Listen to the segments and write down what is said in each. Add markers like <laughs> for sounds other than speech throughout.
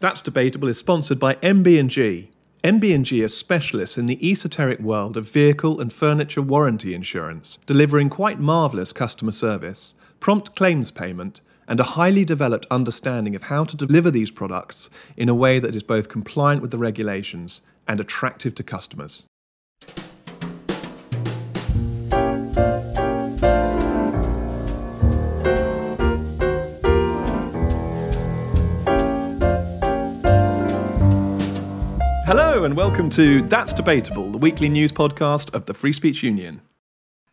That's Debatable is sponsored by MB&G. MB&G are specialists in the esoteric world of vehicle and furniture warranty insurance, delivering quite marvellous customer service, prompt claims payment, and a highly developed understanding of how to deliver these products in a way that is both compliant with the regulations and attractive to customers. Hello, and welcome to That's Debatable, the weekly news podcast of the Free Speech Union.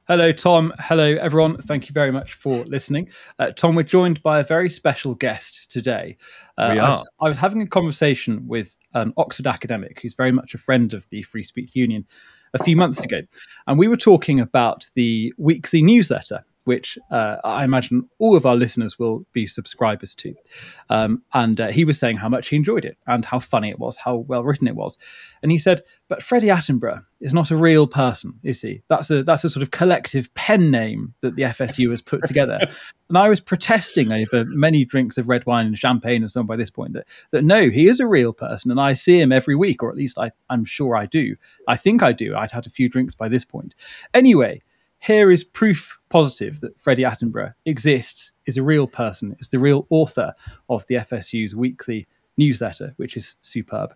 Hello, Tom. Hello, everyone. Thank you very much for listening. Uh, Tom, we're joined by a very special guest today. Uh, we are. I was, I was having a conversation with an Oxford academic who's very much a friend of the Free Speech Union a few months ago. And we were talking about the weekly newsletter which uh, I imagine all of our listeners will be subscribers to. Um, and uh, he was saying how much he enjoyed it and how funny it was, how well written it was. And he said, "But Freddie Attenborough is not a real person, is he? That's a that's a sort of collective pen name that the FSU has put together." <laughs> and I was protesting over many drinks of red wine and champagne and so on by this point that that no, he is a real person, and I see him every week, or at least I, I'm sure I do. I think I do. I'd had a few drinks by this point. Anyway, here is proof positive that Freddie Attenborough exists, is a real person, is the real author of the FSU's weekly newsletter, which is superb.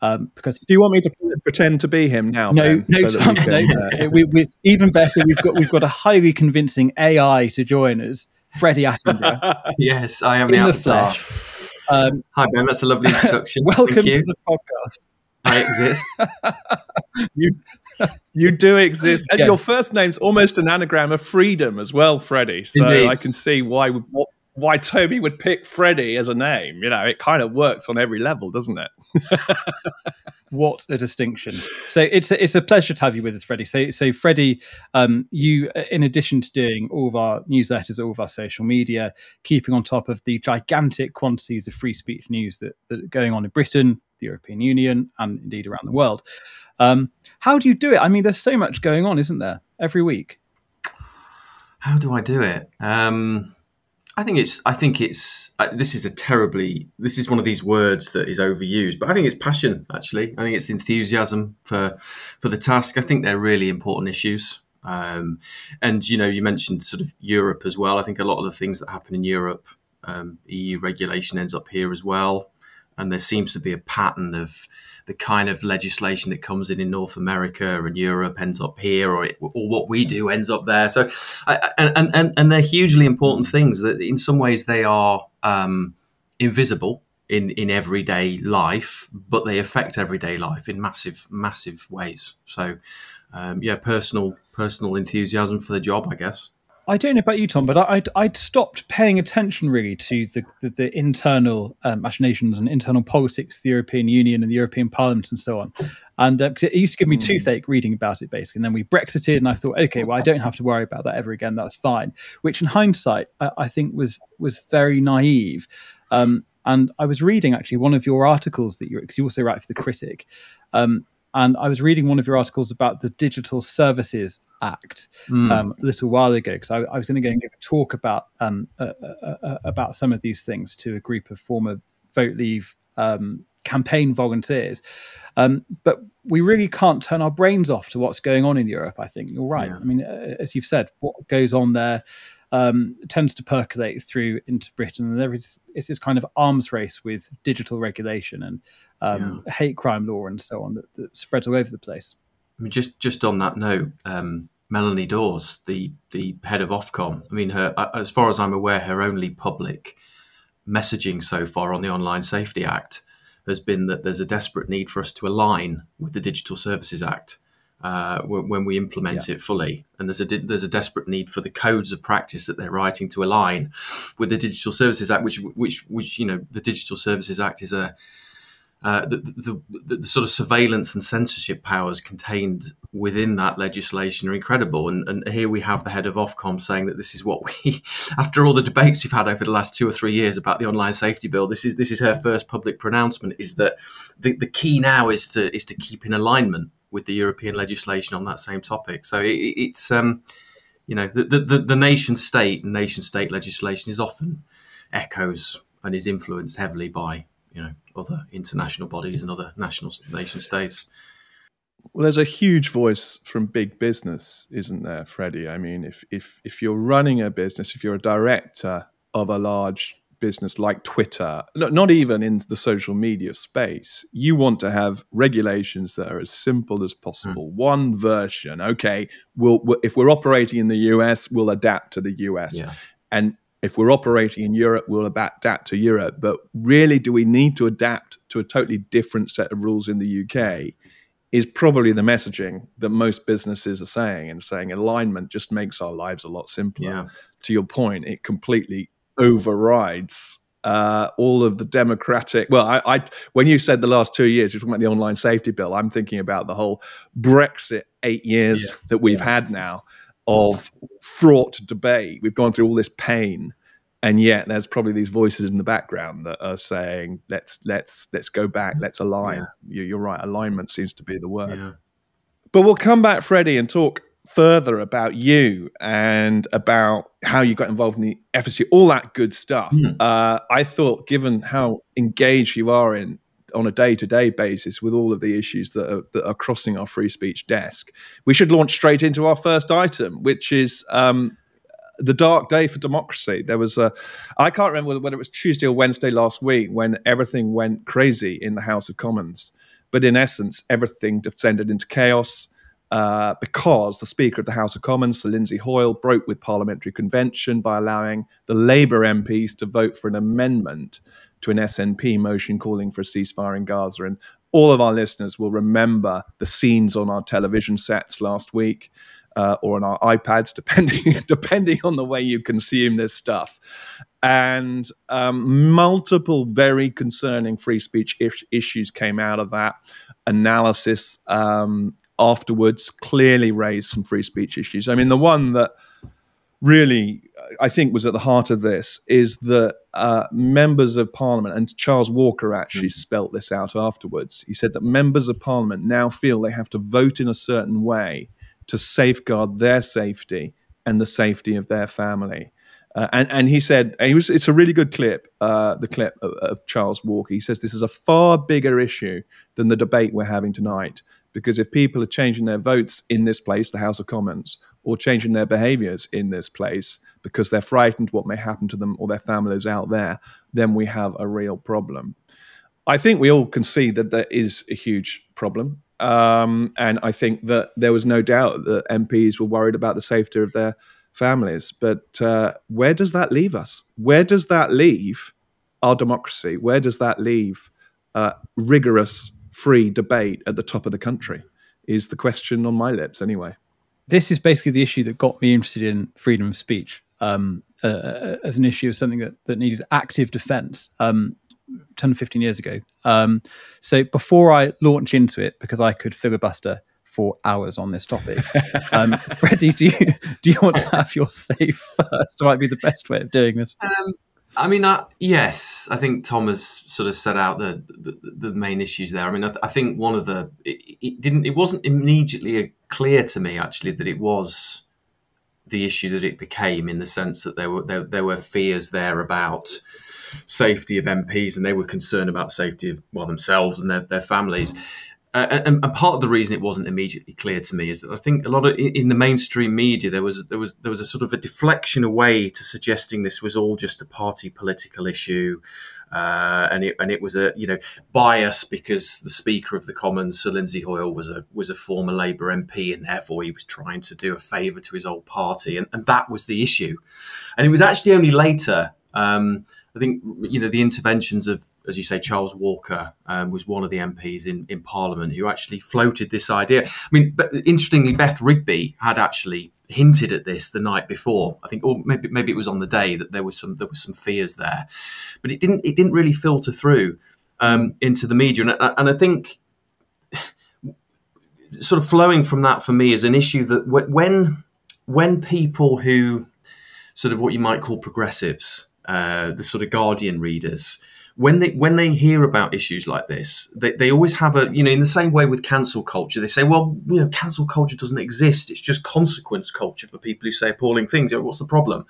Um, because do you want me to pretend to be him now? No, ben, no, so we can, no. Uh, <laughs> we, we, even better. We've got we've got a highly convincing AI to join us, Freddie Attenborough. <laughs> yes, I am the avatar. Um, Hi Ben, that's a lovely introduction. <laughs> welcome to the podcast. I exist. you <laughs> you do exist. And your first name's almost an anagram of freedom as well, Freddie. So Indeed. I can see why why Toby would pick Freddie as a name. You know, it kind of works on every level, doesn't it? <laughs> what a distinction! So it's a, it's a pleasure to have you with us, Freddie. So so Freddie, um, you in addition to doing all of our newsletters, all of our social media, keeping on top of the gigantic quantities of free speech news that, that are going on in Britain, the European Union, and indeed around the world. Um, how do you do it? I mean, there's so much going on, isn't there, every week? How do I do it? Um, I think it's. I think it's. This is a terribly. This is one of these words that is overused, but I think it's passion. Actually, I think it's enthusiasm for for the task. I think they're really important issues. Um, and you know, you mentioned sort of Europe as well. I think a lot of the things that happen in Europe, um, EU regulation ends up here as well, and there seems to be a pattern of the kind of legislation that comes in in North America and Europe ends up here, or, it, or what we do ends up there. So, and, and and they're hugely important things that in some ways they are um, invisible in in everyday life, but they affect everyday life in massive massive ways. So, um, yeah, personal personal enthusiasm for the job, I guess. I don't know about you, Tom, but I'd, I'd stopped paying attention really to the, the, the internal um, machinations and internal politics of the European Union and the European Parliament and so on. And uh, it used to give me mm. toothache reading about it, basically. And then we Brexited, and I thought, okay, well, I don't have to worry about that ever again. That's fine. Which, in hindsight, I, I think was was very naive. Um, and I was reading actually one of your articles that you, because you also write for the Critic, um, and I was reading one of your articles about the Digital Services Act mm. um, a little while ago because I, I, was going to go and give a talk about um, uh, uh, uh, about some of these things to a group of former Vote Leave um, campaign volunteers. Um, but we really can't turn our brains off to what's going on in Europe. I think you're right. Yeah. I mean, as you've said, what goes on there um, tends to percolate through into Britain, and there is it's this kind of arms race with digital regulation and um, yeah. hate crime law and so on that, that, spreads all over the place. I mean, just just on that note, um, Melanie Dawes, the the head of Ofcom, I mean, her as far as I'm aware, her only public messaging so far on the Online Safety Act has been that there's a desperate need for us to align with the Digital Services Act uh, when we implement yeah. it fully. And there's a there's a desperate need for the codes of practice that they're writing to align with the Digital Services Act, which which which you know the Digital Services Act is a uh, the, the, the, the, sort of surveillance and censorship powers contained within that legislation are incredible. And, and, here we have the head of Ofcom saying that this is what we, <laughs> after all the debates we've had over the last two or three years about the online safety bill, this is this is her first public pronouncement. Is that the, the key now is to is to keep in alignment with the European legislation on that same topic. So it, it's um, you know the, the the nation state and nation state legislation is often echoes and is influenced heavily by you know other international bodies and other national nation states. Well, there's a huge voice from big business, isn't there, Freddie? I mean, if if if you're running a business, if you're a director of a large business like Twitter, not even in the social media space, you want to have regulations that are as simple as possible. Mm. One version, okay, we'll, we'll, if we're operating in the US, we'll adapt to the US. Yeah. And if we're operating in Europe, we'll adapt to Europe. But really, do we need to adapt to a totally different set of rules in the UK? is probably the messaging that most businesses are saying and saying alignment just makes our lives a lot simpler. Yeah. To your point, it completely overrides uh, all of the democratic. Well, I, I, when you said the last two years, you're talking about the online safety bill. I'm thinking about the whole Brexit eight years yeah. that we've yeah. had now of fraught debate. We've gone through all this pain and yet there's probably these voices in the background that are saying let's let's let's go back let's align yeah. you, are right alignment seems to be the word but we'll come back freddie and talk further about you and about how you got involved in the FSU, all that good stuff. Mm. Uh, I thought, given how engaged you are in on a day-to-day basis with all of the issues that are, that are crossing our free speech desk, we should launch straight into our first item, which is um, the dark day for democracy. There was a, I can't remember whether it was Tuesday or Wednesday last week when everything went crazy in the House of Commons. But in essence, everything descended into chaos uh, because the Speaker of the House of Commons, Sir Lindsay Hoyle, broke with parliamentary convention by allowing the Labour MPs to vote for an amendment to an SNP motion calling for a ceasefire in Gaza. And all of our listeners will remember the scenes on our television sets last week uh, or on our iPads, <laughs> depending depending on the way you consume this stuff. And um, multiple very concerning free speech is- issues came out of that analysis. Um, afterwards, clearly raised some free speech issues. I mean, the one that really I think was at the heart of this is that uh, members of parliament, and Charles Walker actually mm-hmm. spelt this out afterwards. He said that members of parliament now feel they have to vote in a certain way to safeguard their safety and the safety of their family. Uh, and, and he said, and he was, it's a really good clip, uh, the clip of, of, Charles Walker. He says this is a far bigger issue than the debate we're having tonight. Because if people are changing their votes in this place, the House of Commons, or changing their behaviors in this place because they're frightened what may happen to them or their families out there, then we have a real problem. I think we all can see that there is a huge problem. Um, and I think that there was no doubt that MPs were worried about the safety of their families. But uh, where does that leave us? Where does that leave our democracy? Where does that leave uh, rigorous, free debate at the top of the country? Is the question on my lips, anyway. This is basically the issue that got me interested in freedom of speech um, uh, uh as an issue of something that, that needed active defense. Um, 10 15 years ago. Um, so before I launch into it, because I could filibuster for hours on this topic, <laughs> um, Freddie, do you do you want to have your say <laughs> first? Might be the best way of doing this. I mean, yes, I think Tom has sort of set out the the, the main issues there. I mean, I, th- I think one of the it, it, didn't it wasn't immediately clear to me actually that it was the issue that it became in the sense that there were there, there were fears there about safety of MPs, and they were concerned about safety of well themselves and their, their families. Uh, and, and, part of the reason it wasn't immediately clear to me is that I think a lot of in the mainstream media there was there was there was a sort of a deflection away to suggesting this was all just a party political issue, uh, and it and it was a you know bias because the Speaker of the Commons, Sir Lindsay Hoyle, was a was a former Labour MP, and therefore he was trying to do a favour to his old party, and, and that was the issue. And it was actually only later. Um, I think you know the interventions of, as you say, Charles Walker um, was one of the MPs in, in Parliament who actually floated this idea. I mean, but interestingly, Beth Rigby had actually hinted at this the night before. I think, or maybe maybe it was on the day that there was some there was some fears there, but it didn't it didn't really filter through um, into the media, and, and I think sort of flowing from that for me is an issue that when when people who sort of what you might call progressives uh, the sort of Guardian readers, when they when they hear about issues like this, they, they always have a you know in the same way with cancel culture, they say, well, you know, cancel culture doesn't exist. It's just consequence culture for people who say appalling things. You know, what's the problem?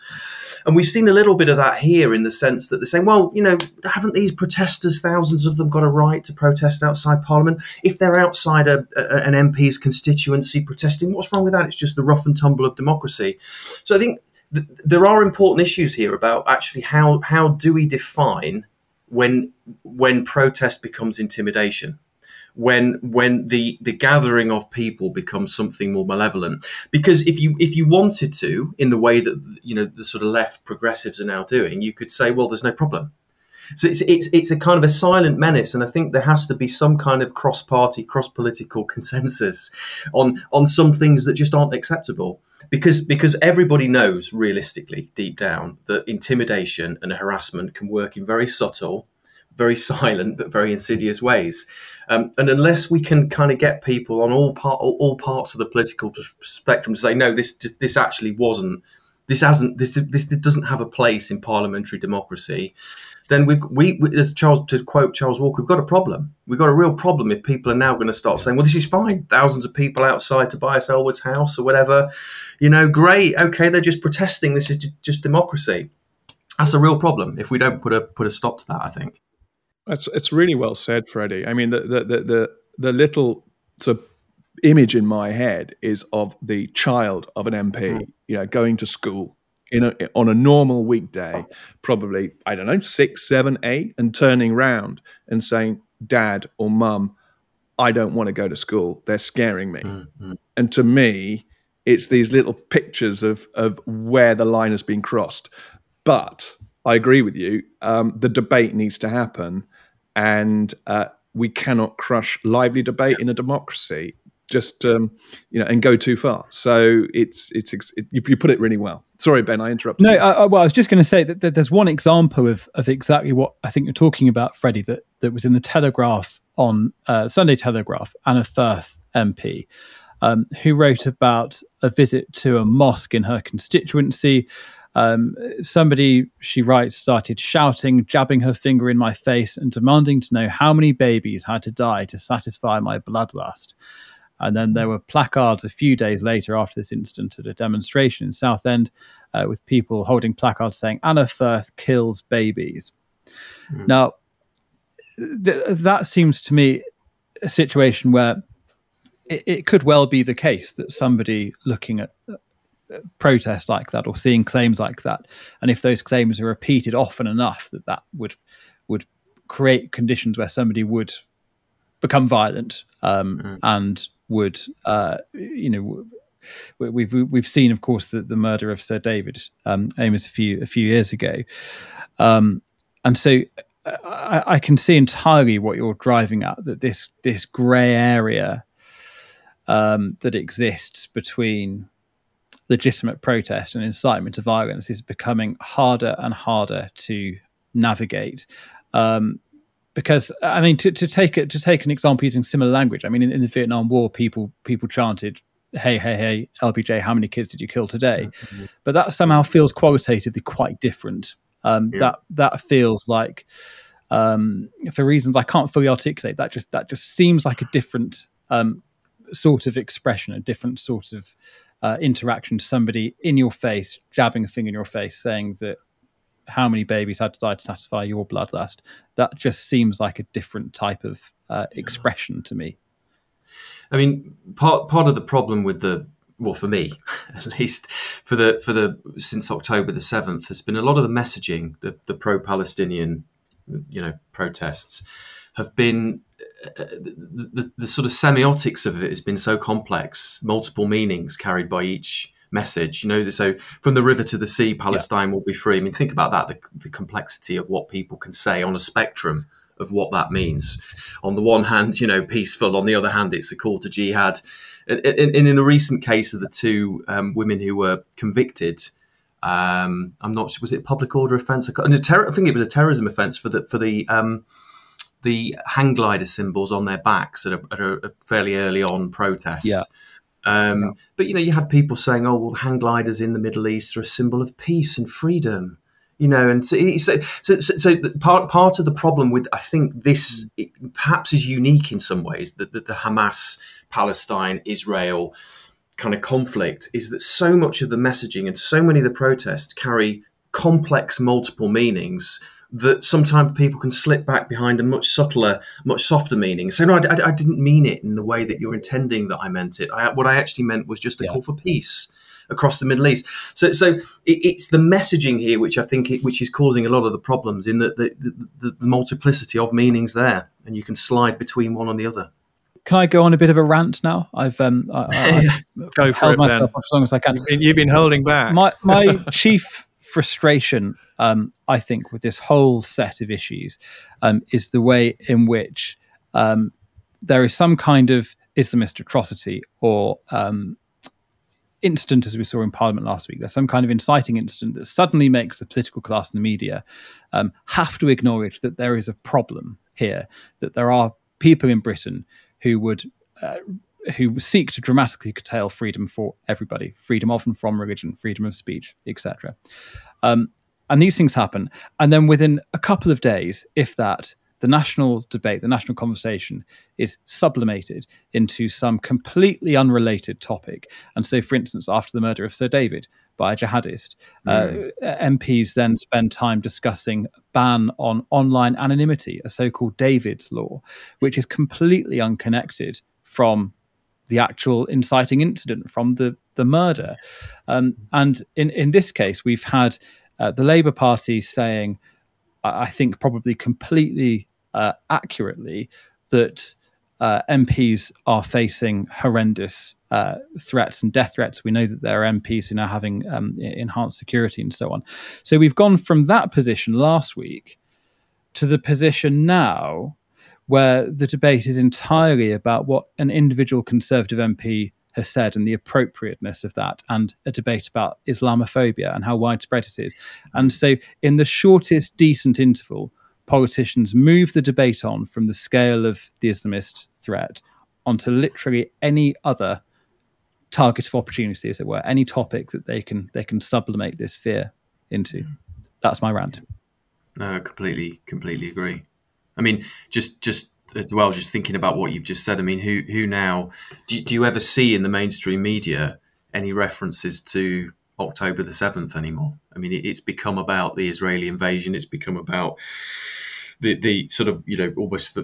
And we've seen a little bit of that here in the sense that they're saying, well, you know, haven't these protesters, thousands of them, got a right to protest outside Parliament? If they're outside a, a, an MP's constituency protesting, what's wrong with that? It's just the rough and tumble of democracy. So I think th- there are important issues here about actually how how do we define when when protest becomes intimidation? When when the the gathering of people becomes something more malevolent? Because if you if you wanted to in the way that you know the sort of left progressives are now doing you could say well there's no problem. So it's, it's it's a kind of a silent menace, and I think there has to be some kind of cross-party, cross-political <laughs> consensus on on some things that just aren't acceptable. Because because everybody knows realistically, deep down, that intimidation and harassment can work in very subtle, very <laughs> silent, but very insidious ways. Um, and unless we can kind of get people on all part all, parts of the political spectrum to say no, this this actually wasn't this hasn't this this doesn't have a place in parliamentary democracy then we, we, as Charles to quote Charles Walker, we've got a problem. We've got a real problem if people are now going to start saying, "Well, this is fine. Thousands of people outside Tobias Ellwood's house or whatever, you know, great. Okay, they're just protesting. This is just democracy." That's a real problem if we don't put a put a stop to that. I think. It's it's really well said, Freddie. I mean, the the the the, the little sort of image in my head is of the child of an MP, mm. you know, going to school in a, on a normal weekday, probably, I don't know, six, seven, eight, and turning round and saying, Dad or Mum, I don't want to go to school. They're scaring me. Mm-hmm. And to me, it's these little pictures of, of where the line has been crossed. But I agree with you. Um, the debate needs to happen. And uh, we cannot crush lively debate in a democracy just um, you know and go too far. So it's it's it, you, you, put it really well. Sorry, Ben, I interrupted. No, I, well, I was just going to say that, that, there's one example of of exactly what I think you're talking about, Freddie. That that was in the Telegraph on uh, Sunday Telegraph. Anna Firth MP. Um, who wrote about a visit to a mosque in her constituency. Um, somebody, she writes, started shouting, jabbing her finger in my face, and demanding to know how many babies had to die to satisfy my bloodlust. And then there were placards a few days later after this incident at a demonstration in Southend uh, with people holding placards saying, Anna Firth kills babies. Mm. Now, th- that seems to me a situation where it, it, could well be the case that somebody looking at uh, protest like that or seeing claims like that, and if those claims are repeated often enough, that that would would create conditions where somebody would become violent um, mm. and would, uh, you know, we've we've seen, of course, the, the murder of Sir David um, Amess a few a few years ago, um, and so I, I, can see entirely what you're driving at. That this this grey area um, that exists between legitimate protest and incitement to violence is becoming harder and harder to navigate. Um, because I mean, to, to take it to take an example using similar language. I mean, in, in, the Vietnam War, people people chanted, "Hey, hey, hey, LBJ, how many kids did you kill today?" Mm-hmm. But that somehow feels qualitatively quite different. Um, yeah. That that feels like, um, for reasons I can't fully articulate, that just that just seems like a different um, sort of expression, a different sort of uh, interaction to somebody in your face, jabbing a finger in your face, saying that how many babies had to die to satisfy your bloodlust. That just seems like a different type of uh, expression to me. I mean, part part of the problem with the well, for me <laughs> at least, for the for the since October the seventh, there's been a lot of the messaging, the the pro-Palestinian, you know, protests, have been uh, the, the, the sort of semiotics of it has been so complex, multiple meanings carried by each message. You know, so from the river to the sea, Palestine yeah. will be free. I mean, think about that the, the, complexity of what people can say on a spectrum of what that means. On the one hand, you know, peaceful. On the other hand, it's a call to jihad. And, in the recent case of the two um, women who were convicted, um, I'm not sure was it a public order offence? I think it was a terrorism offence for the for the um, the hang glider symbols on their backs at a, at a fairly early on protest. Yeah. Um, yeah. But you know, you had people saying, "Oh, well, hang gliders in the Middle East are a symbol of peace and freedom." you know and so, so, so, so part part of the problem with i think this perhaps is unique in some ways that, that the hamas palestine israel kind of conflict is that so much of the messaging and so many of the protests carry complex multiple meanings that sometimes people can slip back behind a much subtler, much softer meaning. So no, I, I, I, didn't mean it in the way that you're intending that I meant it. I, what I actually meant was just a yeah. call for peace across the Middle East. So, so it, it's the messaging here which I think it, which is causing a lot of the problems in the the, the the, multiplicity of meanings there, and you can slide between one and the other. Can I go on a bit of a rant now? I've um, I, <laughs> I've go for it, myself as long as I can. You've been, you've been holding back. My my <laughs> chief frustration, um, I think, with this whole set of issues um, is the way in which um, there is some kind of Islamist atrocity or um, incident, as we saw in Parliament last week. There's some kind of inciting incident that suddenly makes the political class and the media um, have to acknowledge that there is a problem here, that there are people in Britain who would. Uh, who seek to dramatically curtail freedom for everybody, freedom of and from religion, freedom of speech, etc. Um, and these things happen, and then within a couple of days, if that, the national debate, the national conversation is sublimated into some completely unrelated topic. And so, for instance, after the murder of Sir David by a jihadist, mm. uh, MPs then spend time discussing ban on online anonymity, a so-called David's law, which is completely unconnected from the actual inciting incident, from the the murder. Um, and in in this case, we've had uh, the Labour Party saying. I think probably completely uh, accurately that uh, MPs are facing horrendous uh, threats and death threats. We know that there are MPs who are now having um, enhanced security and so on. So we've gone from that position last week to the position now where the debate is entirely about what an individual Conservative MP has said and the appropriateness of that, and a debate about Islamophobia and how widespread it is. And so, in the shortest decent interval, politicians move the debate on from the scale of the Islamist threat onto literally any other target of opportunity, as it were, any topic that they can they can sublimate this fear into. That's my rant. No, completely, completely agree. I mean, just just as well, just thinking about what you've just said. I mean, who who now do, do you ever see in the mainstream media any references to October the seventh anymore? I mean, it, it's become about the Israeli invasion. It's become about the, the sort of you know almost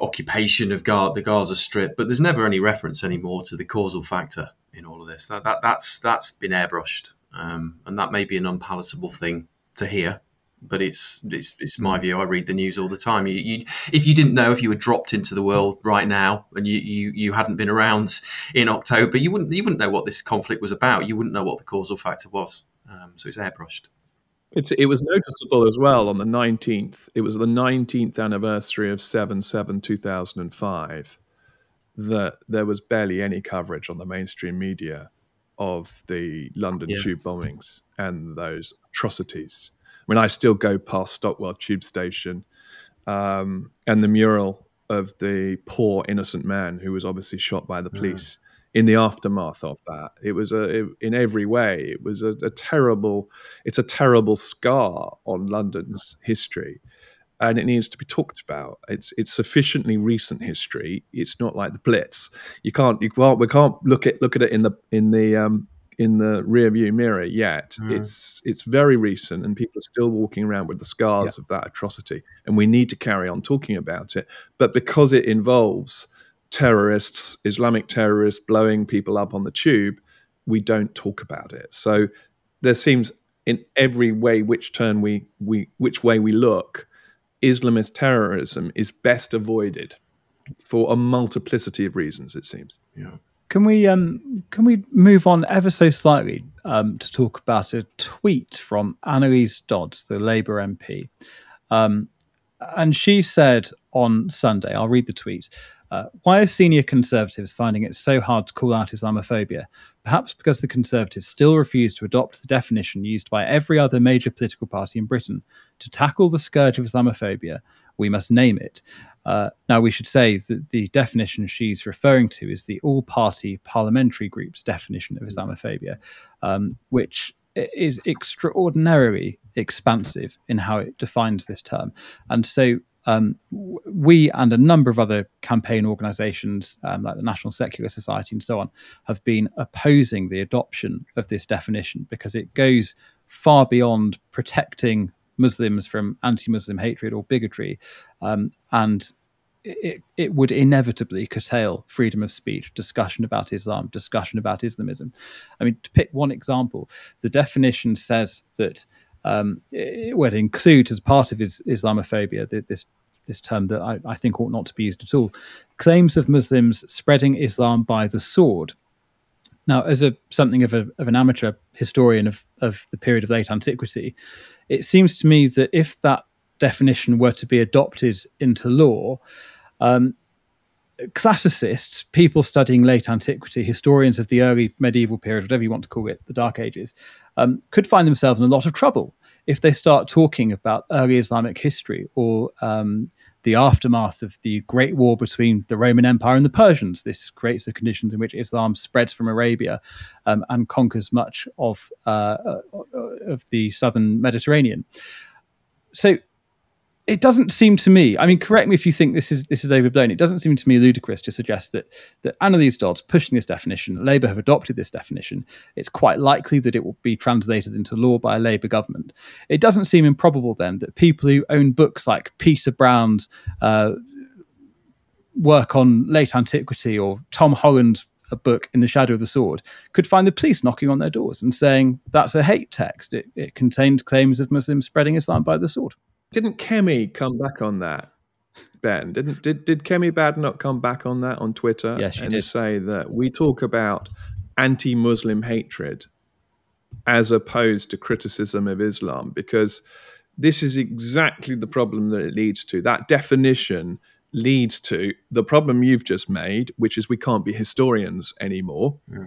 occupation of the Gaza Strip, but there's never any reference anymore to the causal factor in all of this. That, that that's that's been airbrushed, um, and that may be an unpalatable thing to hear. But it's it's it's my view. I read the news all the time. You, you, if you didn't know, if you were dropped into the world right now and you, you you hadn't been around in October, you wouldn't you wouldn't know what this conflict was about. You wouldn't know what the causal factor was. Um, so it's airbrushed. It's, it was noticeable as well on the 19th. It was the 19th anniversary of 7 7 2005 that there was barely any coverage on the mainstream media of the London yeah. tube bombings and those atrocities. I mean, I still go past Stockwell tube station um, and the mural of the poor innocent man who was obviously shot by the police in the aftermath of that. It was a, it, in every way, it was a, a, terrible, it's a terrible scar on London's history. And it needs to be talked about. It's it's sufficiently recent history. It's not like the Blitz. You can't you can't we can't look at look at it in the in the um, in the rear view mirror yet. Mm. It's it's very recent, and people are still walking around with the scars yeah. of that atrocity. And we need to carry on talking about it. But because it involves terrorists, Islamic terrorists blowing people up on the tube, we don't talk about it. So there seems in every way which turn we, we which way we look, Islamist terrorism is best avoided for a multiplicity of reasons, it seems. Yeah. Can we um, can we move on ever so slightly um, to talk about a tweet from Anneliese Dodds, the Labour MP, um, and she said on Sunday, I'll read the tweet. Uh, why are senior Conservatives finding it so hard to call out Islamophobia? Perhaps because the Conservatives still refuse to adopt the definition used by every other major political party in Britain. To tackle the scourge of Islamophobia, we must name it. Uh, now, we should say that the definition she's referring to is the all party parliamentary group's definition of Islamophobia, um, which is extraordinarily expansive in how it defines this term. And so um, we and a number of other campaign organizations, um, like the National Secular Society and so on, have been opposing the adoption of this definition because it goes far beyond protecting Muslims from anti Muslim hatred or bigotry. Um, and it, it would inevitably curtail freedom of speech, discussion about Islam, discussion about Islamism. I mean, to pick one example, the definition says that um, it would include as part of his Islamophobia this this term that I, I, think ought not to be used at all claims of Muslims spreading Islam by the sword. Now, as a something of, a, of an amateur historian of, of the period of late antiquity, it seems to me that if that definition were to be adopted into law, um, classicists, people studying late antiquity, historians of the early medieval period, whatever you want to call it, the Dark Ages, um, could find themselves in a lot of trouble if they start talking about early Islamic history or um, the aftermath of the Great War between the Roman Empire and the Persians. This creates the conditions in which Islam spreads from Arabia um, and conquers much of uh, uh of the southern Mediterranean. So it doesn't seem to me. I mean, correct me if you think this is this is overblown. It doesn't seem to me ludicrous to suggest that that Anneliese Dodds pushing this definition, Labour have adopted this definition. It's quite likely that it will be translated into law by a Labour government. It doesn't seem improbable then that people who own books like Peter Brown's uh, work on late antiquity or Tom Holland's a book in the shadow of the sword could find the police knocking on their doors and saying that's a hate text. It, it contained claims of Muslims spreading Islam by the sword. Didn't Kemi come back on that? Ben, didn't did did Kemi Badenoch come back on that on Twitter yeah, she and did. say that we talk about anti-Muslim hatred as opposed to criticism of Islam because this is exactly the problem that it leads to. That definition leads to the problem you've just made, which is we can't be historians anymore. Yeah.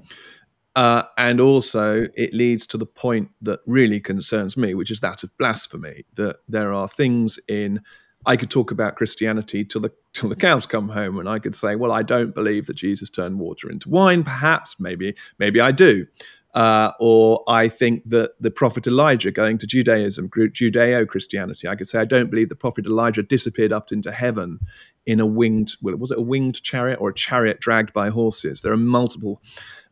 Uh, and also, it leads to the point that really concerns me, which is that of blasphemy. That there are things in. I could talk about Christianity till the till the cows come home, and I could say, well, I don't believe that Jesus turned water into wine. Perhaps, maybe, maybe I do. Uh, or I think that the prophet Elijah going to Judaism, Judeo Christianity, I could say I don't believe the prophet Elijah disappeared up into heaven in a winged, well, was it a winged chariot or a chariot dragged by horses? There are multiple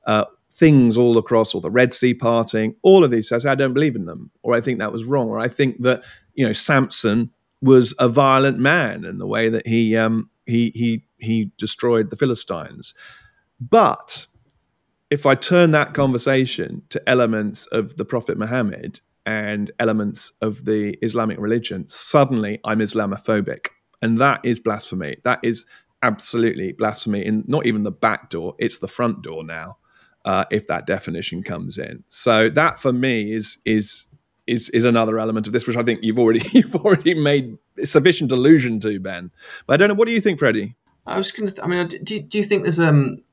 uh, things all across, or the Red Sea parting, all of these says I don't believe in them, or I think that was wrong, or I think that you know Samson was a violent man in the way that he um, he he he destroyed the Philistines. But if I turn that conversation to elements of the Prophet Muhammad and elements of the Islamic religion, suddenly I'm Islamophobic. And that is blasphemy. That is absolutely blasphemy in not even the back door, it's the front door now uh, if that definition comes in. So that for me is is is is another element of this, which I think you've already <laughs> you've already made sufficient allusion to, Ben. But I don't know. What do you think, Freddie? I was going to. I mean, do, do you think there's um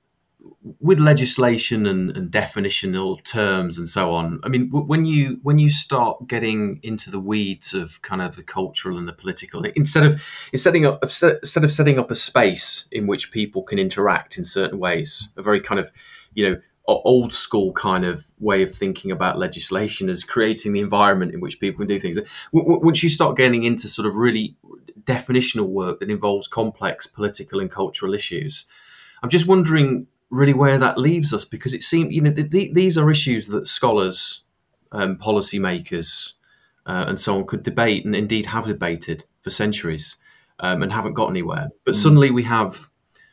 with legislation and, and definitional terms and so on? I mean, when you when you start getting into the weeds of kind of the cultural and the political, instead of instead of instead of setting up a space in which people can interact in certain ways, a very kind of you know old school kind of way of thinking about legislation as creating the environment in which people can do things. Once you start getting into sort of really definitional work that involves complex political and cultural issues, I'm just wondering really where that leaves us because it seems you know the, the, these are issues that scholars, um, policymakers, uh, and so on could debate and indeed have debated for centuries um, and haven't got anywhere. But mm. suddenly we have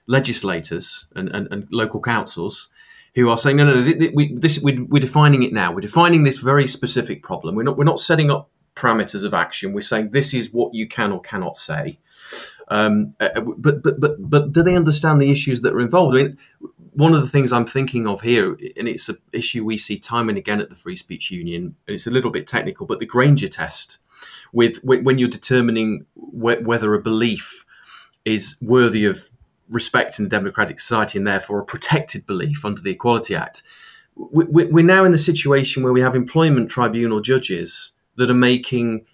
legislators and, and, and local councils who are saying, no, no, no we, this, we, we're defining it now. We're defining this very specific problem. We're not, we're not setting up parameters of action. We're saying this is what you can or cannot say. Um, uh, uh, but, but, but, but do they understand the issues that are involved? I mean, one of the things I'm thinking of here, and it's an issue we see time and again at the Free Speech Union, and it's a little bit technical, but the Grainger test, with when you're determining whether a belief is worthy of respect in the democratic society and therefore a protected belief under the Equality Act. We're now in the situation where we have employment tribunal judges that are making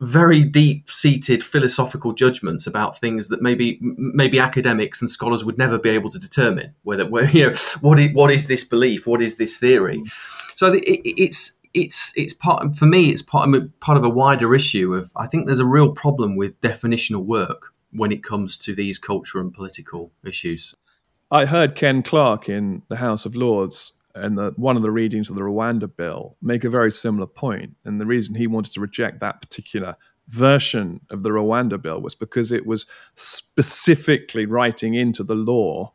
very deep-seated philosophical judgments about things that maybe maybe academics and scholars would never be able to determine whether <laughs> you know what is, what is this belief, what is this theory. So it's it's it's part for me. It's part part of a wider issue of I think there's a real problem with definitional work when it comes to these cultural and political issues. I heard Ken Clarke in the House of Lords and one of the readings of the Rwanda bill make a very similar point. And the reason he wanted to reject that particular version of the Rwanda bill was because it was specifically writing into the law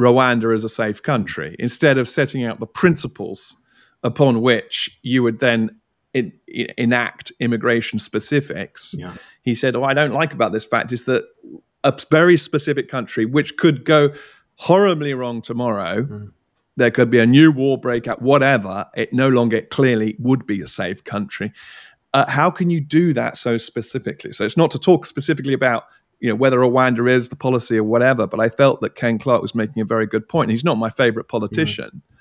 Rwanda as a safe country instead of setting out the principles upon which you would then in, in, enact immigration specifics. Yeah. He said, "Oh, I don't like about this fact is that a very specific country which could go horribly wrong tomorrow." Mm. There could be a new war break out, whatever. It no longer clearly would be a safe country. Uh, how can you do that so specifically? So it's not to talk specifically about you know whether Rwanda is the policy or whatever, but I felt that Ken Clarke was making a very good point. He's not my favorite politician, mm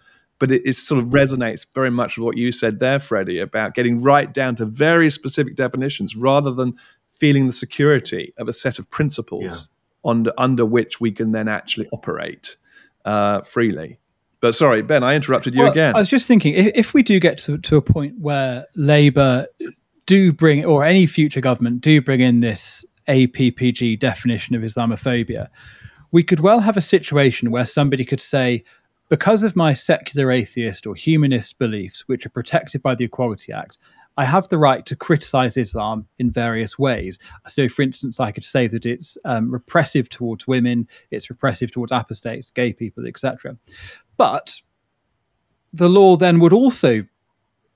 but it, it, sort of resonates very much with what you said there, Freddie, about getting right down to very specific definitions rather than feeling the security of a set of principles yeah. under under which we can then actually operate uh, freely. But sorry, Ben, I interrupted you well, again. I was just thinking if, if we do get to, to a point where Labour do bring, or any future government do bring in this APPG definition of Islamophobia, we could well have a situation where somebody could say, because of my secular atheist or humanist beliefs, which are protected by the Equality Act, I have the right to criticize Islam in various ways. So, for instance, I could say that it's um, repressive towards women, it's repressive towards apostates, gay people, etc. But the law then would also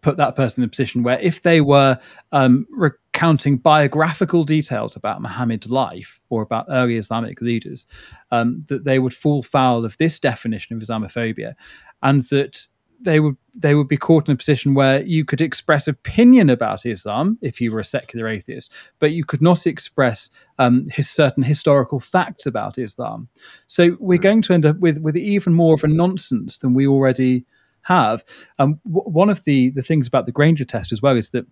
put that person in a position where if they were um, recounting biographical details about Muhammad's life or about early Islamic leaders, um, that they would fall foul of this definition of Islamophobia, and that they would they would be caught in a position where you could express opinion about Islam if you were a secular atheist, but you could not express um, his certain historical facts about Islam. So we're going to end up with with even more of a nonsense than we already have. Um, w- one of the the things about the Grainger test as well is that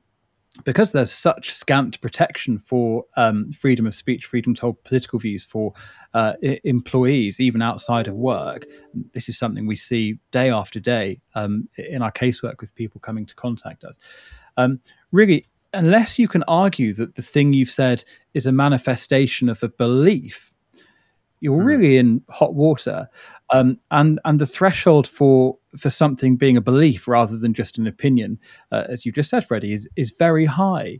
because there's such scant protection for um, freedom of speech, freedom to hold political views for uh, I- employees, even outside of work, this is something we see day after day um, in our casework with people coming to contact us. Um, really, unless you can argue that the thing you've said is a manifestation of a belief, you're mm. really in hot water. Um, and and the threshold for for something being a belief rather than just an opinion, uh, as you just said, Freddie, is is very high.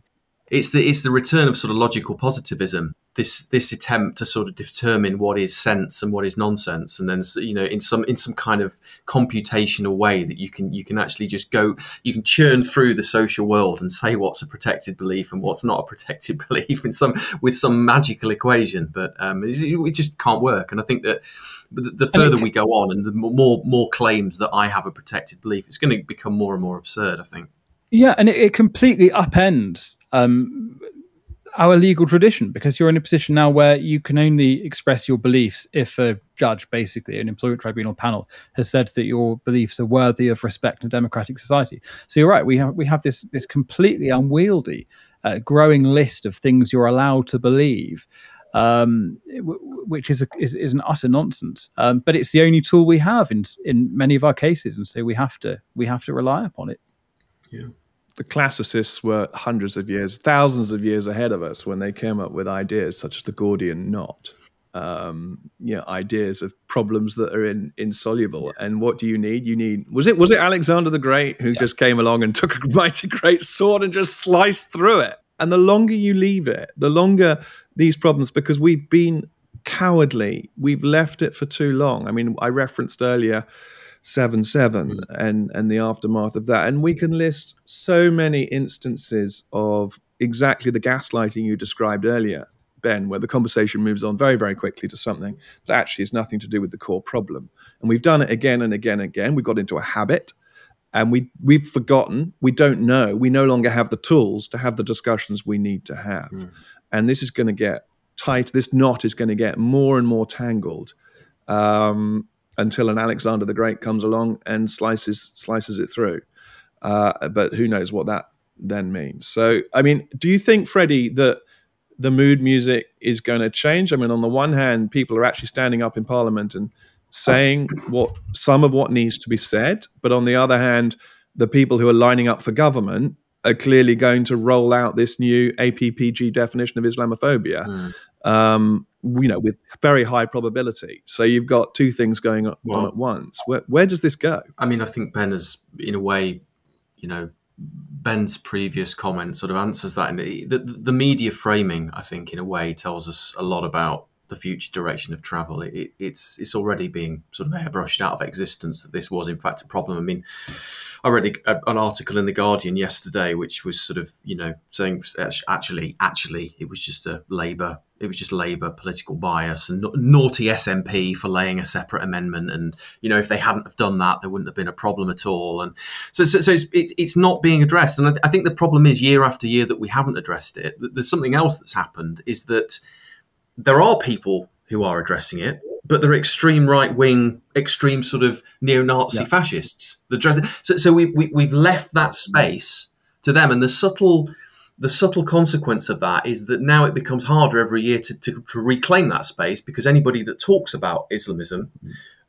It's the it's the return of sort of logical positivism. This this attempt to sort of determine what is sense and what is nonsense, and then you know in some in some kind of computational way that you can you can actually just go you can churn through the social world and say what's a protected belief and what's not a protected <laughs> belief in some with some magical equation. But um, it, it just can't work. And I think that the further we go on and the more more claims that I have a protected belief, it's going to become more and more absurd. I think. Yeah, and it, it completely upends um, our legal tradition because you're in a position now where you can only express your beliefs if a judge, basically an employment tribunal panel, has said that your beliefs are worthy of respect in a democratic society. So you're right. We have we have this this completely unwieldy, uh, growing list of things you're allowed to believe. Um, which is, a, is is an utter nonsense. Um, but it's the only tool we have in in many of our cases, and so we have to we have to rely upon it. Yeah the classicists were hundreds of years, thousands of years ahead of us when they came up with ideas such as the Gordian knot. Um, you know, ideas of problems that are in, insoluble. And what do you need? You need was it was it Alexander the Great who yeah. just came along and took a <laughs> mighty great sword and just sliced through it. And the longer you leave it, the longer these problems because we've been cowardly. We've left it for too long. I mean, I referenced earlier seven seven mm. and and the aftermath of that. And we can list so many instances of exactly the gaslighting you described earlier ben where the conversation moves on very very quickly to something that actually has nothing to do with the core problem. And we've done it again and again and again. We got into a habit and we we've forgotten. We don't know. We no longer have the tools to have the discussions we need to have. Mm. and this is going to get tight. This knot is going to get more and more tangled. Um, until an Alexander the Great comes along and slices slices it through. Uh, but who knows what that then means? So, I mean, do you think, Freddie, that the mood music is going to change? I mean, on the one hand, people are actually standing up in Parliament and saying what some of what needs to be said, but on the other hand, the people who are lining up for government are clearly going to roll out this new APPG definition of Islamophobia. Mm. Um, you know, with very high probability. So you've got two things going on well, at once. Where, where does this go? I mean, I think Ben has, in a way, you know, Ben's previous comment sort of answers that. And the, the media framing, I think, in a way, tells us a lot about the future direction of travel. It, it, it's it's already being sort of airbrushed out of existence that this was in fact a problem. I mean, I read a, an article in the Guardian yesterday, which was sort of you know saying actually actually it was just a Labour it was just Labour political bias and naughty SNP for laying a separate amendment, and you know if they hadn't have done that, there wouldn't have been a problem at all. And so so, so it's, it's not being addressed, and I think the problem is year after year that we haven't addressed it. There's something else that's happened is that there are people who are addressing it but they're extreme right wing, extreme sort of neo Nazi yeah. fascists. The so, so we, we we've left that space to them, and the subtle the subtle consequence of that is that now it becomes harder every year to, to, to reclaim that space because anybody that talks about Islamism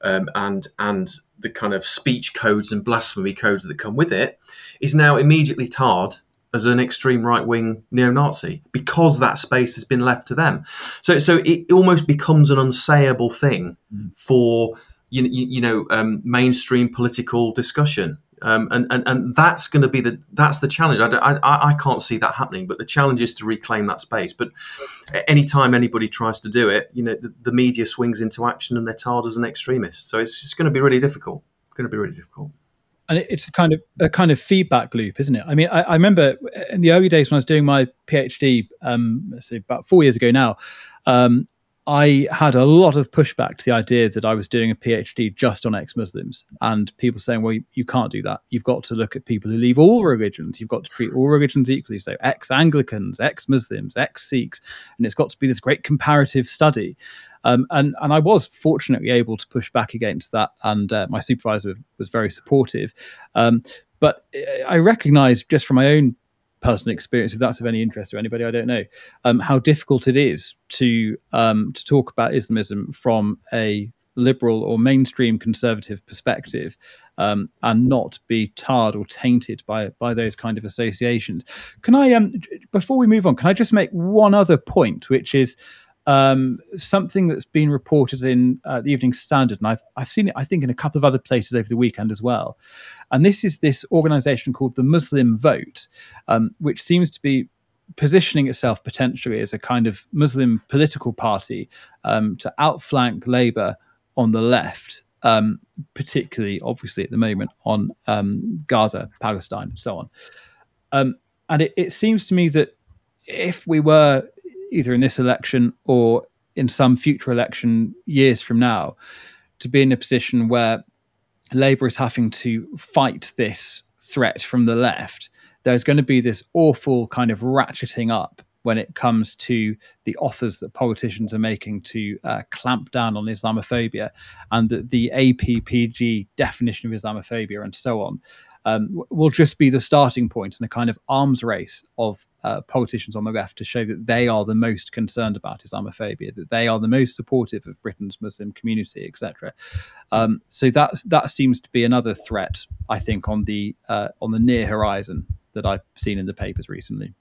um, and and the kind of speech codes and blasphemy codes that come with it is now immediately tarred as an extreme right wing neo Nazi because that space has been left to them. So, so it almost becomes an unsayable thing mm. for you, you know um, mainstream political discussion. Um, and, and and that's going to be the that's the challenge. I, I, I can't see that happening, but the challenge is to reclaim that space. But anytime anybody tries to do it, you know, the, the media swings into action and they're tarred as an extremist. So it's just going to be really difficult. It's going to be really difficult and it's a kind of a kind of feedback loop, isn't it? I mean, I, I remember in the early days when I was doing my PhD, um, let's say about four years ago now, um, I had a lot of pushback to the idea that I was doing a PhD just on ex-Muslims, and people saying, "Well, you, you can't do that. You've got to look at people who leave all religions. You've got to treat all religions equally. So, ex-Anglicans, ex-Muslims, ex-Sikhs, and it's got to be this great comparative study." Um, and and I was fortunately able to push back against that, and uh, my supervisor was very supportive. Um, but I recognise just from my own personal experience, if that's of any interest to anybody, I don't know, um, how difficult it is to um, to talk about Islamism from a liberal or mainstream conservative perspective um, and not be tarred or tainted by by those kind of associations. Can I, um, before we move on, can I just make one other point, which is um, something that's been reported in uh, the Evening Standard, and I've I've seen it, I think, in a couple of other places over the weekend as well. And this is this organisation called the Muslim Vote, um, which seems to be positioning itself potentially as a kind of Muslim political party um, to outflank Labour on the left. Um, particularly, obviously, at the moment on um, Gaza, Palestine, and so on. Um, and it, it seems to me that if we were either in this election or in some future election years from now, to be in a position where Labour is having to fight this threat from the left, there's going to be this awful kind of ratcheting up when it comes to the offers that politicians are making to uh, clamp down on Islamophobia and the, the APPG definition of Islamophobia and so on um, will just be the starting point in a kind of arms race of uh, politicians on the left to show that they are the most concerned about Islamophobia, that they are the most supportive of Britain's Muslim community, etc. Um, so that that seems to be another threat, I think, on the uh, on the near horizon that I've seen in the papers recently.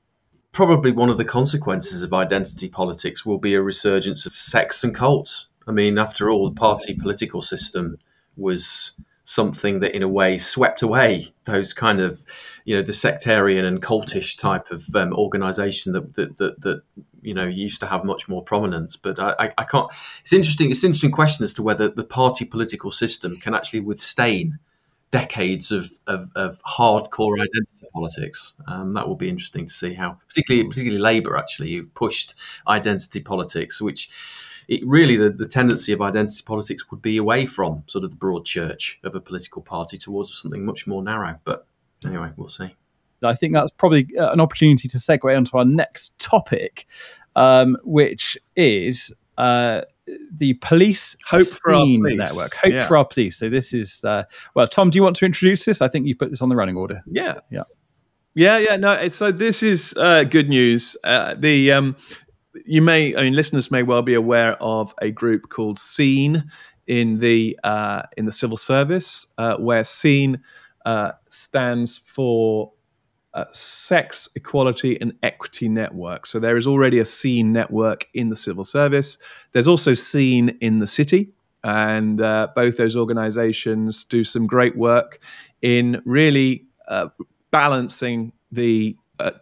Probably one of the consequences of identity politics will be a resurgence of sects and cults. I mean, after all, the party political system was something that in a way swept away those kind of you know the sectarian and cultish type of um, organization that, that, that that you know used to have much more prominence. But I, I can't it's interesting it's an interesting question as to whether the party political system can actually withstand decades of, of, of hardcore identity politics. Um, that will be interesting to see how particularly particularly labor actually you've pushed identity politics which it really the, the tendency of identity politics would be away from sort of the broad church of a political party towards something much more narrow. But anyway, we'll see. I think that's probably uh, an opportunity to segue onto our next topic, um, which is uh, the police hope for our police. network. Hope yeah. for our police. So this is uh, well, Tom. Do you want to introduce this? I think you put this on the running order. Yeah, yeah. Yeah, yeah, no. So this is uh, good news. Uh, the um, you may, I mean, listeners may well be aware of a group called SEEN in the uh, in the civil service, uh, where SEEN uh, stands for uh, Sex Equality and Equity Network. So there is already a SEEN network in the civil service. There's also SEEN in the city, and uh, both those organizations do some great work in really uh, balancing the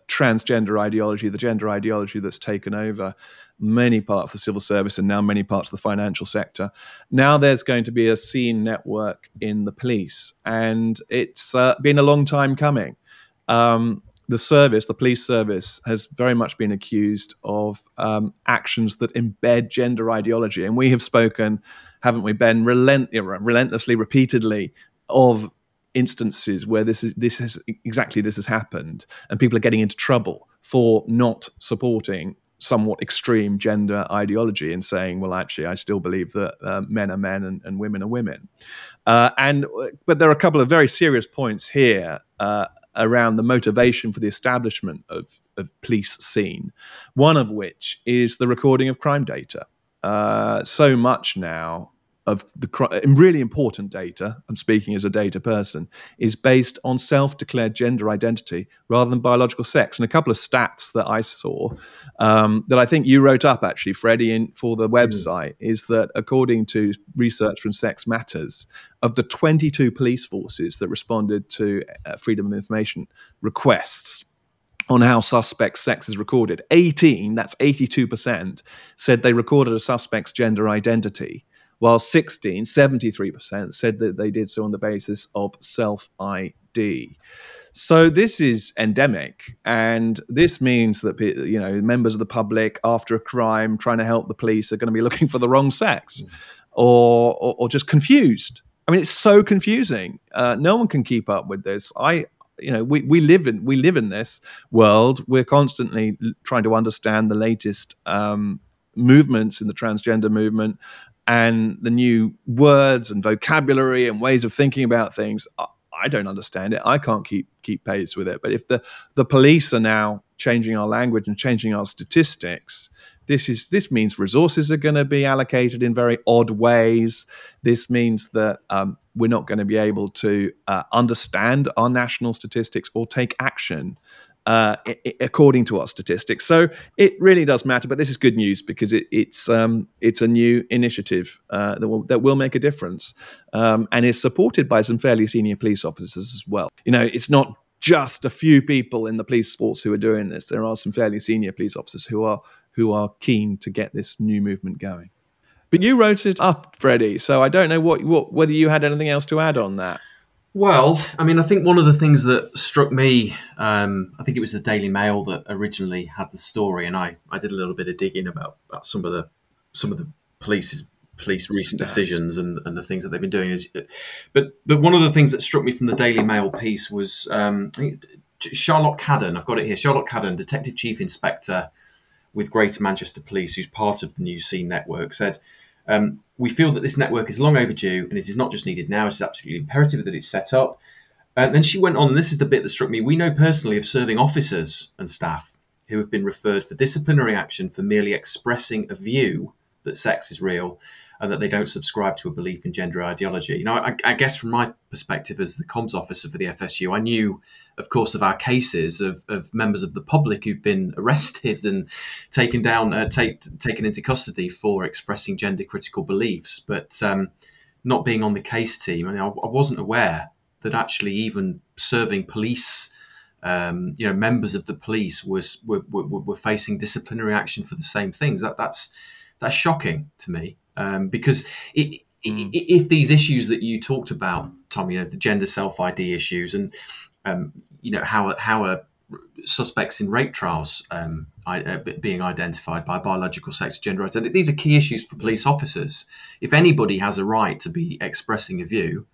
transgender ideology, the gender ideology that's taken over many parts of the civil service and now many parts of the financial sector. Now there's going to be a SEEN network in the police, and it's uh, been a long time coming. Um, the service, the police service, has very much been accused of um, actions that embed gender ideology. And we have spoken, haven't we, Ben, relent- relentlessly, repeatedly, of instances where this is this has exactly this has happened, and people are getting into trouble for not supporting somewhat extreme gender ideology and saying, well, actually, I still believe that uh, men are men and, and women are women. Uh, and but there are a couple of very serious points here uh, around the motivation for the establishment of, of police SEEN One of which is the recording of crime data. Uh, so much now of the really important data, I'm speaking as a data person, is based on self declared gender identity rather than biological sex. And a couple of stats that I saw um, that I think you wrote up actually, Freddie, in, for the website mm. is that according to research from Sex Matters, of the 22 police forces that responded to uh, Freedom of Information requests, on how suspects' sex is recorded. 18, that's 82%, said they recorded a suspect's gender identity while 16, 73% said that they did so on the basis of self ID. So this is endemic, and this means that you know members of the public, after a crime, trying to help the police, are going to be <laughs> looking for the wrong sex, mm. or, or, or just confused. I mean, it's so confusing. Uh, no one can keep up with this. I, you know, we, we live in we live in this world. We're constantly trying to understand the latest um, movements in the transgender movement and the new words and vocabulary and ways of thinking about things. I don't understand it. I can't keep keep pace with it. But if the the police are now changing our language and changing our statistics, this is this means resources are going to be allocated in very odd ways. This means that um, we're not going to be able to uh, understand our national statistics or take action uh, I- according to our statistics. So it really does matter. But this is good news because it, it's um, it's a new initiative uh, that will that will make a difference, um, and is supported by some fairly senior police officers as well. You know, it's not just a few people in the police force who are doing this. There are some fairly senior police officers who are who are keen to get this new movement going. But you wrote it up, Freddie. So I don't know what, what whether you had anything else to add on that. Well, I mean, I think one of the things that struck me, um, I think it was the Daily Mail that originally had the story, and I, I did a little bit of digging about, about some of the some of the police's police recent decisions and, and the things that they've been doing. Is, but but one of the things that struck me from the Daily Mail piece was um, Charlotte Cadden. I've got it here. Charlotte Cadden, Detective Chief Inspector with Greater Manchester Police, who's part of the new SEEN network, said um, we feel that this network is long overdue and it is not just needed now, it is absolutely imperative that it's set up. And then she went on, this is the bit that struck me. We know personally of serving officers and staff who have been referred for disciplinary action for merely expressing a view that sex is real and that they don't subscribe to a belief in gender ideology. You know, I, I guess from my perspective as the comms officer for the FSU, I knew of course, of our cases of, of members of the public who've been <laughs> arrested and taken down, uh, take, taken into custody for expressing gender critical beliefs, but um, not being on the case team. I, mean, I, I wasn't aware that actually even serving police. Um, you know, members of the police was were, were, were, facing disciplinary action for the same things. That that's that's shocking to me um, because it, mm. if these issues that you talked about, Tom, you know, the gender self ID issues, and um, you know how how are suspects in rape trials um, uh, being identified by biological sex, gender identity. These are key issues for police officers. If anybody has a right to be expressing a view,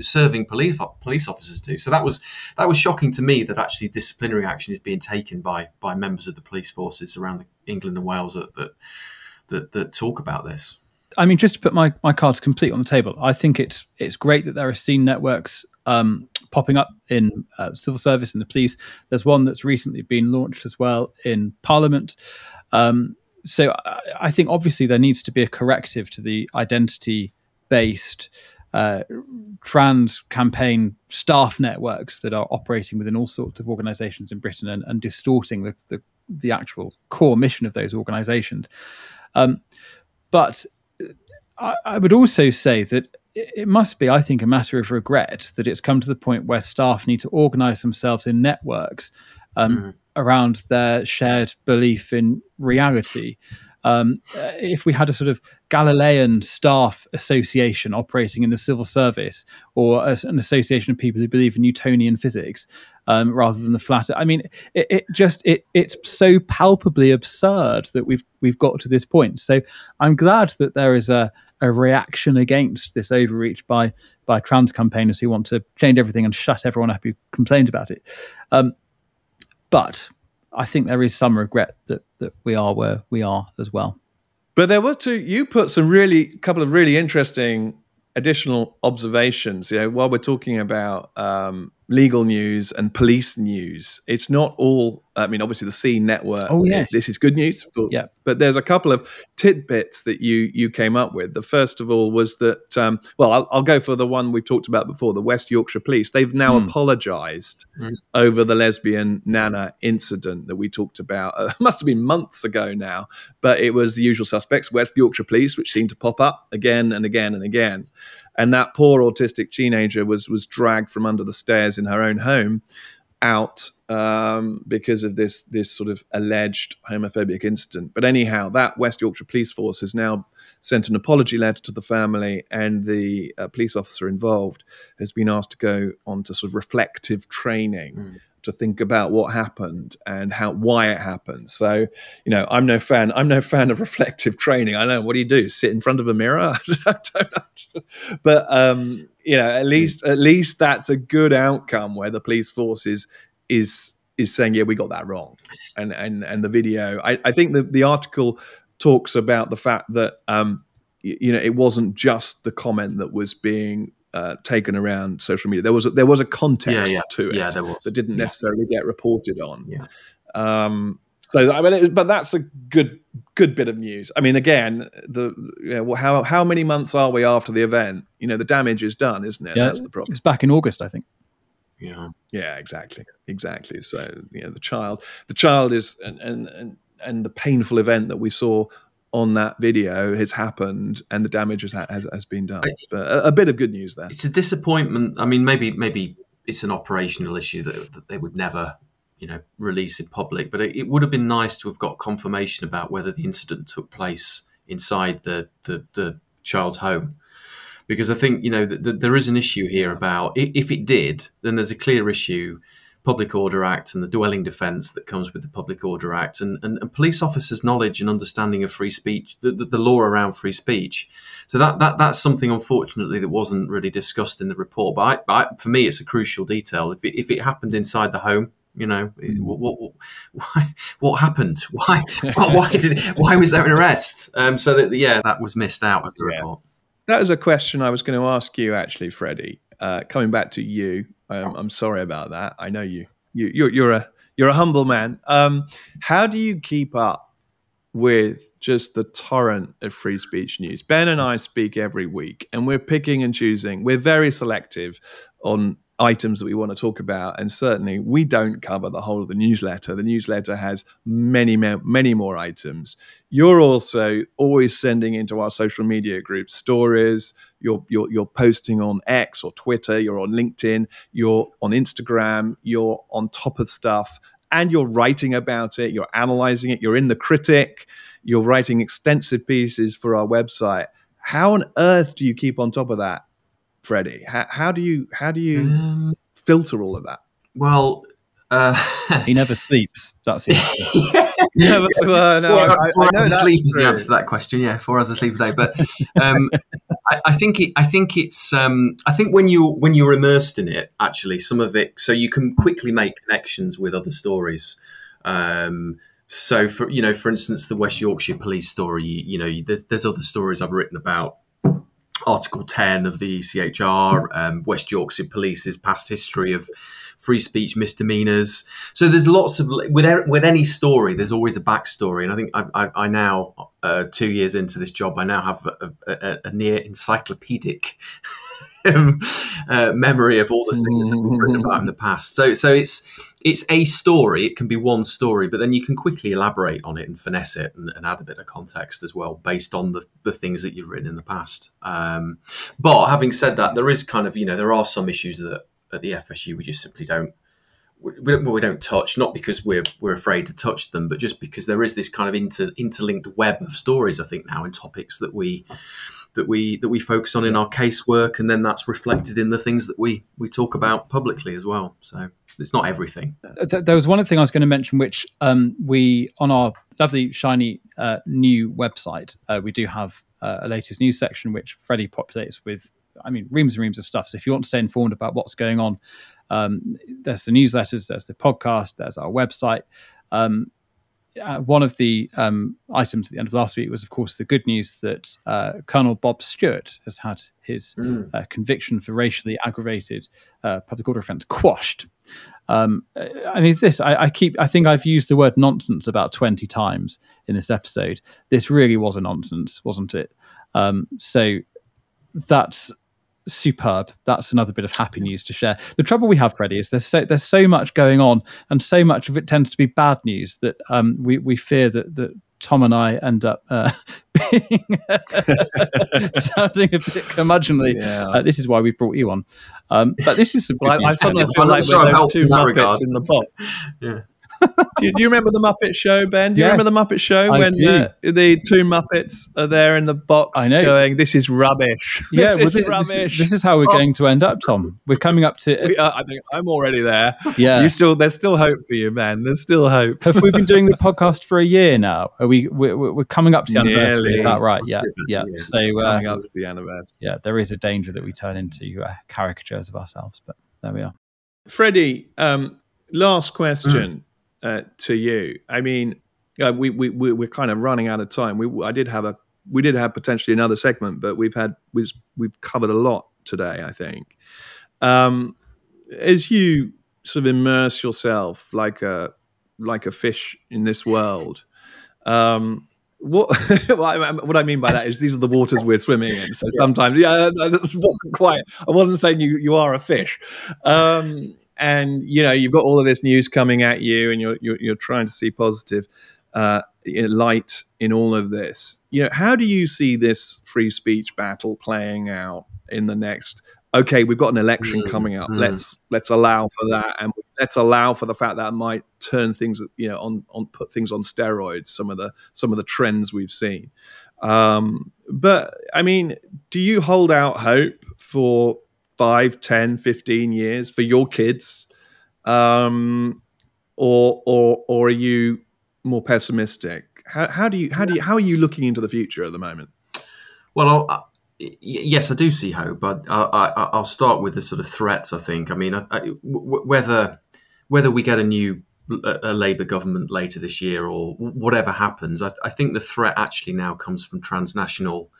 serving police police officers do. So that was that was shocking to me that actually disciplinary action is being taken by by members of the police forces around England and Wales that that, that, that talk about this. I mean, just to put my, my cards complete on the table, I think it's it's great that there are SEEN networks um, popping up in uh, civil service and the police. There's one that's recently been launched as well in Parliament. Um, so I, I, think obviously there needs to be a corrective to the identity based uh, trans campaign staff networks that are operating within all sorts of organisations in Britain and, and distorting the, the, the actual core mission of those organisations. Um, but I, I would also say that it must be, I think, a matter of regret that it's come to the point where staff need to organise themselves in networks um, mm. around their shared belief in reality. Um, if we had a sort of Galilean staff association operating in the civil service or a, an association of people who believe in Newtonian physics um, rather than the flat, I mean, it, it, just it it's so palpably absurd that we've we've got to this point. So I'm glad that there is a a reaction against this overreach by by trans campaigners who want to change everything and shut everyone up who complains about it. Um, but I think there is some regret that that we are where we are as well. But there were two. You put some really couple of really interesting additional observations. You know, while we're talking about um, legal news and police news. It's not all. I mean, obviously the SEEN Network. Oh yes, this is good news. For, yeah, but there's a couple of tidbits that you you came up with. The first of all was that. Um, well, I'll, I'll, go for the one we've talked about before. The West Yorkshire Police. They've now mm. apologised mm. over the lesbian Nana incident that we talked about. Uh, <laughs> must have been months ago now, but it was the usual suspects, West Yorkshire Police, which seemed to pop up again and again and again and that poor autistic teenager was was dragged from under the stairs in her own home out um, because of this this sort of alleged homophobic incident. But anyhow, that West Yorkshire Police Force has now sent an apology letter to the family, and the uh, police officer involved has been asked to go on to sort of reflective training. Mm to think about what happened and how why it happened. So, you know, I'm no fan. I'm no fan of <laughs> reflective training. I know what do you do? Sit in front of a mirror? <laughs> but um, you know, at least at least that's a good outcome where the police force is is is saying, yeah, we got that wrong, and and and the video. I, I think the the article talks about the fact that um, you know it wasn't just the comment that was being uh, taken around social media. There was a, there was a context yeah, yeah. to it yeah, that didn't necessarily get reported on. Yeah. Um, so I mean, it, but that's a good good bit of news. I mean, again, the you know, how how many months are we after the event? You know, the damage is done, isn't it? Yeah, that's the problem. It's back in August, I think. Yeah. Yeah, exactly, exactly. So you know, the child, the child is, and and and, and the painful event that we saw on that video has happened and the damage has, has, has been done. But a, a, bit of good news there. It's a disappointment. I mean, maybe maybe it's an operational issue that, that they would never, you know, release in public. But it, it, would have been nice to have got confirmation about whether the incident took place inside the the, the child's home. Because I think you know there is an issue here about if it did, then there's a clear issue Public Order Act and the dwelling defence that comes with the Public Order Act, and, and, and police officers' knowledge and understanding of free speech, the, the, the, law around free speech. So that, that that's something, unfortunately, that wasn't really discussed in the report. But I, I, for me, it's a crucial detail. If it, if it happened inside the home, you know, mm. what, what, why, what happened? <laughs> Why, why did, why was there an arrest? Um, so that yeah, that was missed out of the yeah. report. That was a question I was going to ask you, actually, Freddie. Uh, coming back to you, um, I'm sorry about that. I know you. you you're, you're a you're a humble man. Um, how do you keep up with just the torrent of free speech news? Ben and I speak every week, and we're picking and choosing. We're very selective on items that we want to talk about. And certainly, we don't cover the whole of the newsletter. The newsletter has many, many more items. You're also always sending into our social media groups stories. You're, you're, you're posting on X or Twitter. You're on LinkedIn. You're on Instagram. You're on top of stuff. And you're writing about it. You're analyzing it. You're in the critic. You're writing extensive pieces for our website. How on earth do you keep on top of that? Freddie? How, how do you how do you um, filter all of that? Well, uh, he never sleeps. That's it. <laughs> <laughs> never, well, no, I, four I hours of sleep is the answer to that question. Yeah, four hours of sleep a day. But um, <laughs> I, I, think it, I think it's um, I think when you when you're immersed in it, actually, some of it, so you can quickly make connections with other stories. Um, so, for you know, for instance, the West Yorkshire police story, you, you know, there's, there's other stories I've written about Article 10 of the ECHR, um, West Yorkshire Police's past history of free speech misdemeanors. So there's lots of with with any story, there's always a backstory, and I think I, I, I now uh, two years into this job, I now have a, a, a near encyclopedic. Uh, memory of all the things that we've written about in the past. So, so it's it's a story. It can be one story, but then you can quickly elaborate on it and finesse it and, and add a bit of context as well, based on the, the things that you've written in the past. Um, but having said that, there is kind of you know there are some issues that at the FSU we just simply don't we don't, we don't touch, not because we're we're afraid to touch them, but just because there is this kind of inter, interlinked web of stories. I think now and topics that we that we that we focus on in our casework, and then that's reflected in the things that we we talk about publicly as well. So it's not everything. There was one other thing I was going to mention, which um, we on our lovely shiny uh, new website, uh, we do have uh, a latest news section which Freddie populates with I mean, reams and reams of stuff. So if you want to stay informed about what's going on, um, there's the newsletters, there's the podcast, there's our website. Um, uh, one of the um, items at the end of last week was, of course, the good news that uh, Colonel Bob Stewart has had his mm. uh, conviction for racially aggravated uh, public order offence quashed. Um, I mean, this I, I, keep. I think I've used the word nonsense about twenty times in this episode. This really was a nonsense, wasn't it? Um, so that's superb. That's another bit of happy news to share. The trouble we have, Freddie, is there's so there's so much going on, and so much of it tends to be bad news that um, we we fear that that Tom and I end up uh, <laughs> being <laughs> sounding a bit currudgeonly. Yeah. Uh, this is why we brought you on. Um, but this is. Well, I, I suddenly feel like we're those two Muppets in the box. Yeah do, you, do, you, remember the Muppet Show, Ben? Do you yes, remember the Muppet Show I when uh, the two Muppets are there in the box I know. going, "This is rubbish." <laughs> Yeah, this, well, this, rubbish. This, is how we're oh. going to end up, Tom. We're coming up to. We, uh, I think I'm already there. Yeah, you still. There's still hope for you, man. There's still hope. Have we been doing the podcast for a year now? Are we? We're, we're coming up to the anniversary. Nearly. Is that right? Yeah, yeah. yeah. So uh, coming up to the anniversary. Yeah, there is a danger that we turn into uh, caricatures of ourselves, but there we are. Freddie, um, last question. Mm uh, to you. I mean, uh, we we we're kind of running out of time. We I did have a we did have potentially another segment, but we've had we've we've covered a lot today. I think. Um, as you sort of immerse yourself like a like a fish in this world. Um, what <laughs> what I mean by that is these are the waters we're swimming in. So sometimes, yeah, that wasn't quite. I wasn't saying you you are a fish. Um, and you know you've got all of this news coming at you, and you're you're, you're trying to see positive uh, light in all of this. You know, how do you see this free speech battle playing out in the next? Okay, we've got an election mm, coming up. Mm. Let's let's allow for that, and let's allow for the fact that might turn things, you know, on on put things on steroids. Some of the some of the trends we've seen. Um, but I mean, do you hold out hope for 5 10 15 years for your kids um, or or or are you more pessimistic? How, how do you how do you how are you looking into the future at the moment? Well I, yes i do see hope but I, I, will start with the sort of threats i think. I mean whether whether we get a new a Labour government later this year or whatever happens, I, I, think the threat actually now comes from transnational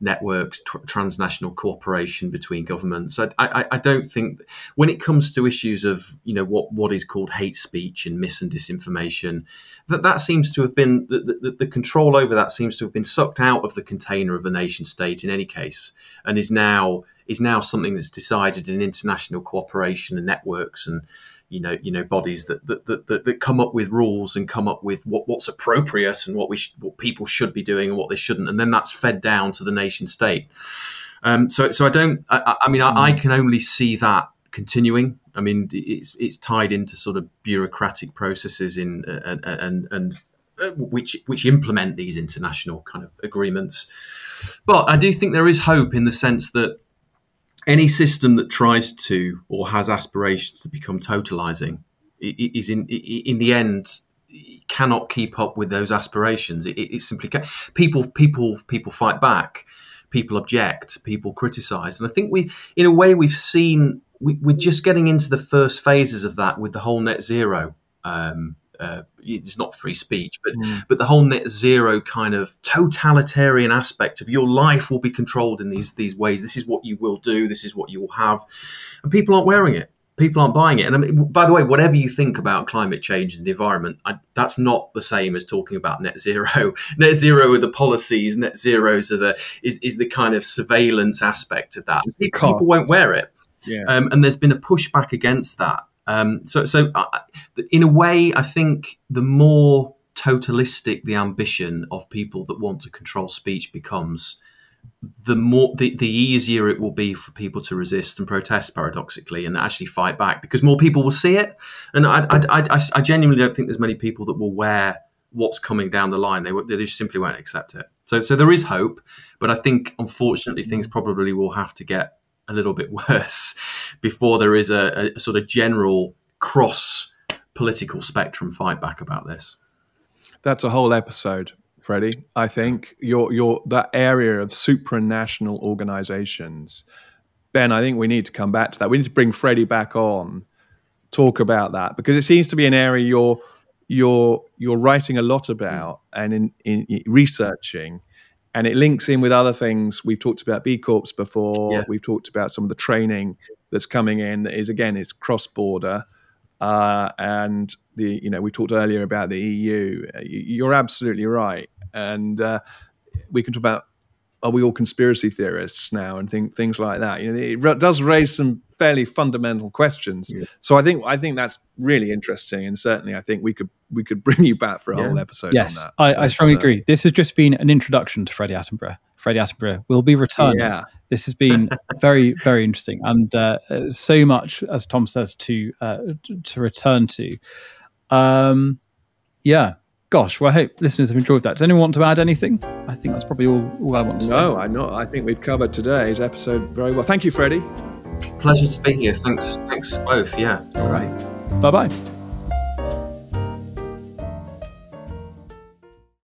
networks, transnational cooperation between governments. I, I, I, don't think when it comes to issues of you know what what is called hate speech and mis and disinformation, that that seems to have been the, the, the control over that seems to have been sucked out of the container of a nation state in any case, and is now is now something that's decided in international cooperation and networks and you know you know bodies that that, that, that come up with rules and come up with what, what's appropriate and what we sh- what people should be doing and what they shouldn't and then that's fed down to the nation state. Um, so so I don't I, I mean I, I, mm. can only see that continuing. I mean it's it's tied into sort of bureaucratic processes in uh, and and, and uh, which which implement these international kind of agreements. But I do think there is hope in the sense that any system that tries to or has aspirations to become totalizing is in in the end cannot keep up with those aspirations. It, it simply can. people people people fight back, people object, people criticize, and I think we, in a way, we've seen we, are just getting into the first phases of that with the whole net zero um, uh, it's not free speech, but mm. but the whole net zero kind of totalitarian aspect of your life will be controlled in these these ways. This is what you will do. This is what you will have, and people aren't wearing it. People aren't buying it. And I mean, by the way, whatever you think about climate change and the environment, I, that's not the same as talking about net zero. <laughs> net zero are the policies. Net zeros are the is is the kind of surveillance aspect of that. People won't wear it. Yeah. Um, and there's been a pushback against that. Um, so, so uh, in a way, I think the more totalistic the ambition of people that want to control speech becomes, the more the, the easier it will be for people to resist and protest paradoxically and actually fight back because more people will see it. And I, I, I, I genuinely don't think there's many people that will wear what's coming down the line. They, they just simply won't accept it. So so there is hope but I think unfortunately things probably will have to get a little bit <laughs> worse before there is a, a sort of general cross political spectrum fight back about this. That's a whole episode, Freddie. I think your your that area of supranational organizations. Ben, I think we need to come back to that. We need to bring Freddie back on, talk about that because it seems to be an area you're you're you're writing a lot about and in, in, in researching and it links in with other things. We've talked about b corps before. Yeah. we've talked about some of the training that's coming in that is again it's cross border uh, and the you know we talked earlier about the eu you're absolutely right. And uh, we can talk about are we all conspiracy theorists now and think things like that? You know it does raise some fairly fundamental questions. Yeah. so i think i think that's really interesting and certainly i think we could we could <laughs> bring you back for a yeah. whole episode yes, on that. I, I strongly uh, agree. This has just been an introduction to freddie attenborough. Freddie attenborough will be returning yeah. this has been <laughs> very very interesting and uh, so much as tom says to uh, to return to. Um yeah Gosh, well, I hope listeners have enjoyed that. Does anyone want to add anything? I think that's probably all, all I want to no, say. No, I not. I think we've covered today's episode very well. Thank you, Freddie. Pleasure to be here. Thanks, thanks both. Yeah. All right. Bye bye.